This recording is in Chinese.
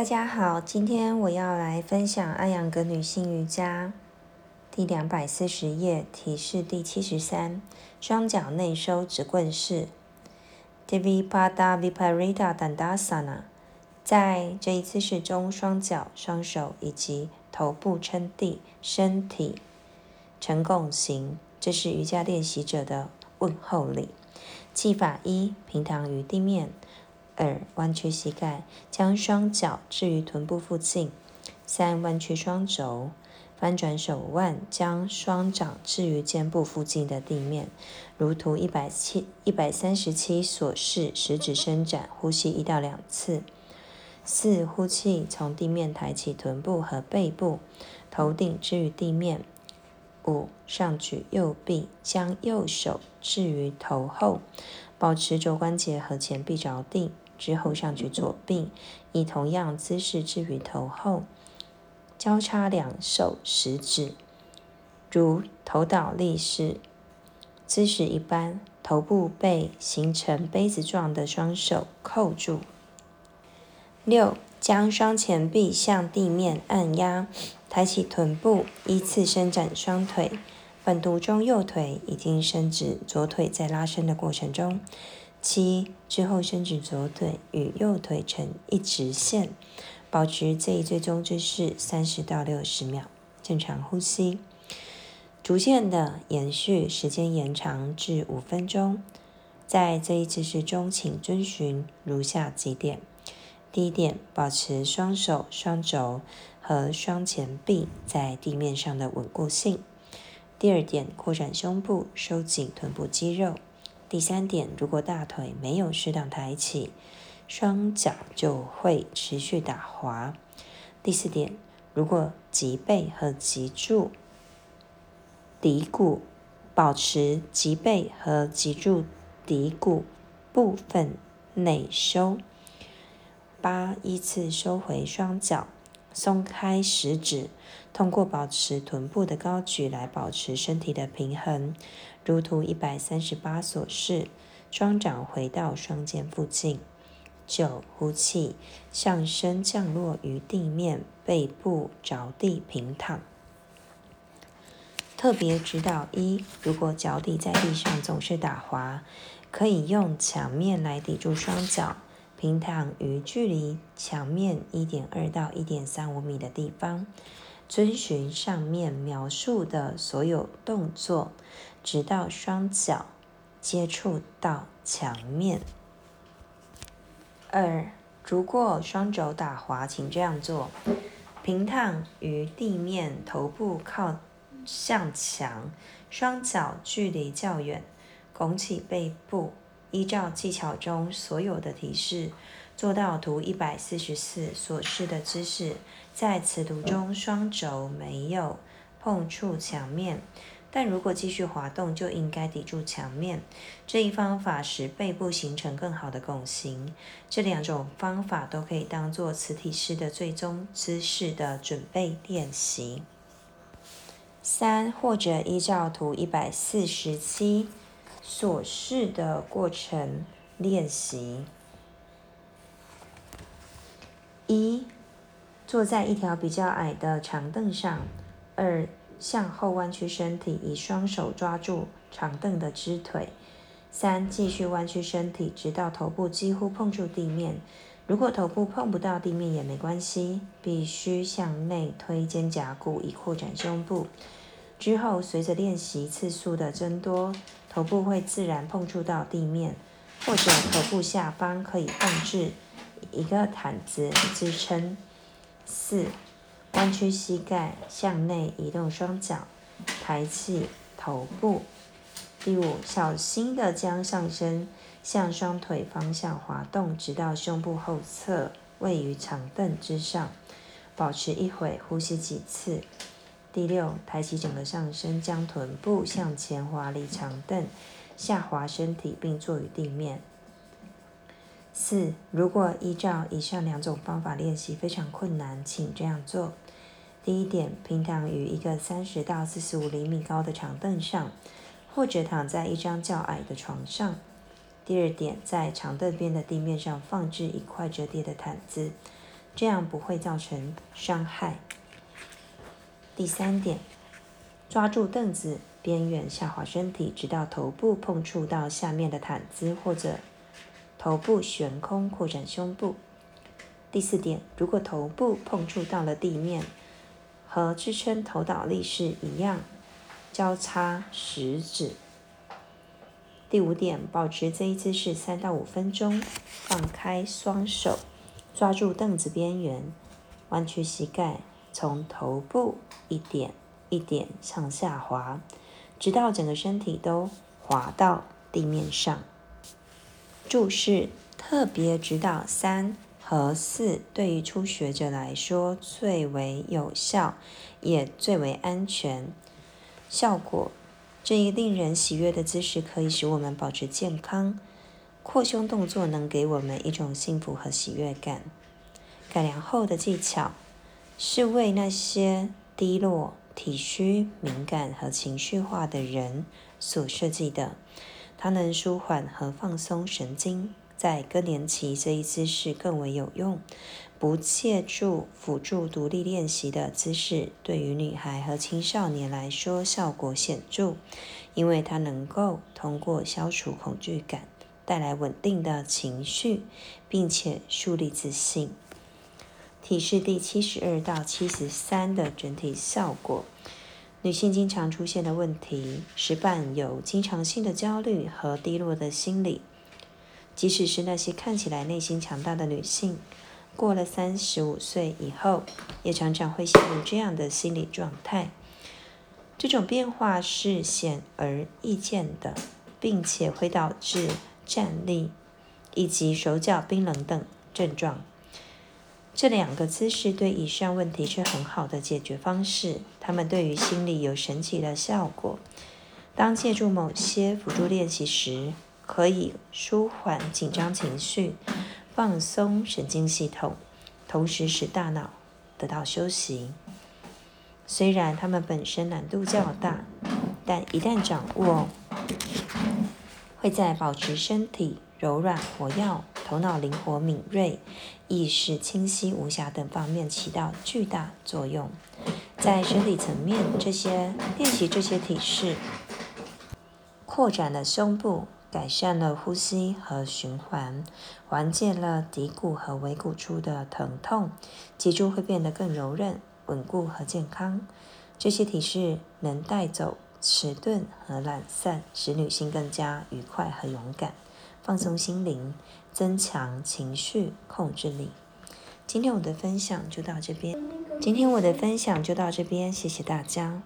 大家好，今天我要来分享阿扬格女性瑜伽第两百四十页提示第七十三，双脚内收直棍式 （Dvipada Viparita Dandasana）。在这一姿势中，双脚、双手以及头部撑地，身体呈拱形，这是瑜伽练习者的问候礼。技法一：平躺于地面。二、弯曲膝盖，将双脚置于臀部附近。三、弯曲双肘，翻转手腕，将双掌置于肩部附近的地面，如图一百七一百三十七所示，食指伸展，呼吸一到两次。四、呼气，从地面抬起臀部和背部，头顶置于地面。五、上举右臂，将右手置于头后，保持肘关节和前臂着地。之后上举左臂，以同样姿势置于头后，交叉两手食指，如头倒立式姿势一般。头部被形成杯子状的双手扣住。六，将双前臂向地面按压，抬起臀部，依次伸展双腿。本图中右腿已经伸直，左腿在拉伸的过程中。七之后，伸直左腿与右腿成一直线，保持这一最终姿势三十到六十秒，正常呼吸，逐渐的延续，时间延长至五分钟。在这一姿势中，请遵循如下几点：第一点，保持双手、双肘和双前臂在地面上的稳固性；第二点，扩展胸部，收紧臀部肌肉。第三点，如果大腿没有适当抬起，双脚就会持续打滑。第四点，如果脊背和脊柱骶骨保持脊背和脊柱骶骨部分内收。八，依次收回双脚，松开食指，通过保持臀部的高举来保持身体的平衡。如图一百三十八所示，双掌回到双肩附近。九，呼气，上身降落于地面，背部着地平躺。特别指导一：如果脚底在地上总是打滑，可以用墙面来抵住双脚，平躺于距离墙面一点二到一点三五米的地方。遵循上面描述的所有动作，直到双脚接触到墙面。二，如果双肘打滑，请这样做：平躺于地面，头部靠向墙，双脚距离较远，拱起背部，依照技巧中所有的提示。做到图一百四十四所示的姿势，在此图中双肘没有碰触墙面，但如果继续滑动，就应该抵住墙面。这一方法使背部形成更好的拱形。这两种方法都可以当做磁体式的最终姿势的准备练习。三或者依照图一百四十七所示的过程练习。一，坐在一条比较矮的长凳上。二，向后弯曲身体，以双手抓住长凳的支腿。三，继续弯曲身体，直到头部几乎碰触地面。如果头部碰不到地面也没关系，必须向内推肩胛骨以扩展胸部。之后，随着练习次数的增多，头部会自然碰触到地面，或者头部下方可以放置。一个毯子支撑。四，弯曲膝盖，向内移动双脚，抬起头部。第五，小心的将上身向双腿方向滑动，直到胸部后侧位于长凳之上，保持一会，呼吸几次。第六，抬起整个上身，将臀部向前滑离长凳，下滑身体，并坐于地面。四，如果依照以上两种方法练习非常困难，请这样做：第一点，平躺于一个三十到四十五厘米高的长凳上，或者躺在一张较矮的床上；第二点，在长凳边的地面上放置一块折叠的毯子，这样不会造成伤害。第三点，抓住凳子边缘下滑身体，直到头部碰触到下面的毯子，或者头部悬空扩展胸部。第四点，如果头部碰触到了地面，和支撑头倒立式一样，交叉食指。第五点，保持这一姿势三到五分钟，放开双手，抓住凳子边缘，弯曲膝盖，从头部一点一点向下滑，直到整个身体都滑到地面上。注释：特别指导三。和四对于初学者来说最为有效，也最为安全。效果：这一令人喜悦的姿势可以使我们保持健康。扩胸动作能给我们一种幸福和喜悦感。改良后的技巧是为那些低落、体虚、敏感和情绪化的人所设计的。它能舒缓和放松神经。在更年期，这一姿势更为有用。不借助辅助独立练习的姿势，对于女孩和青少年来说效果显著，因为它能够通过消除恐惧感，带来稳定的情绪，并且树立自信。体式第七十二到七十三的整体效果。女性经常出现的问题是伴有经常性的焦虑和低落的心理。即使是那些看起来内心强大的女性，过了三十五岁以后，也常常会陷入这样的心理状态。这种变化是显而易见的，并且会导致站立以及手脚冰冷等症状。这两个姿势对以上问题是很好的解决方式，它们对于心理有神奇的效果。当借助某些辅助练习时，可以舒缓紧张情绪，放松神经系统，同时使大脑得到休息。虽然它们本身难度较大，但一旦掌握，会在保持身体柔软活跃、头脑灵活敏锐、意识清晰无瑕等方面起到巨大作用。在身体层面，这些练习这些体式，扩展了胸部。改善了呼吸和循环，缓解了骶骨和尾骨处的疼痛，脊柱会变得更柔韧、稳固和健康。这些体式能带走迟钝和懒散，使女性更加愉快和勇敢，放松心灵，增强情绪控制力。今天我的分享就到这边。今天我的分享就到这边，谢谢大家。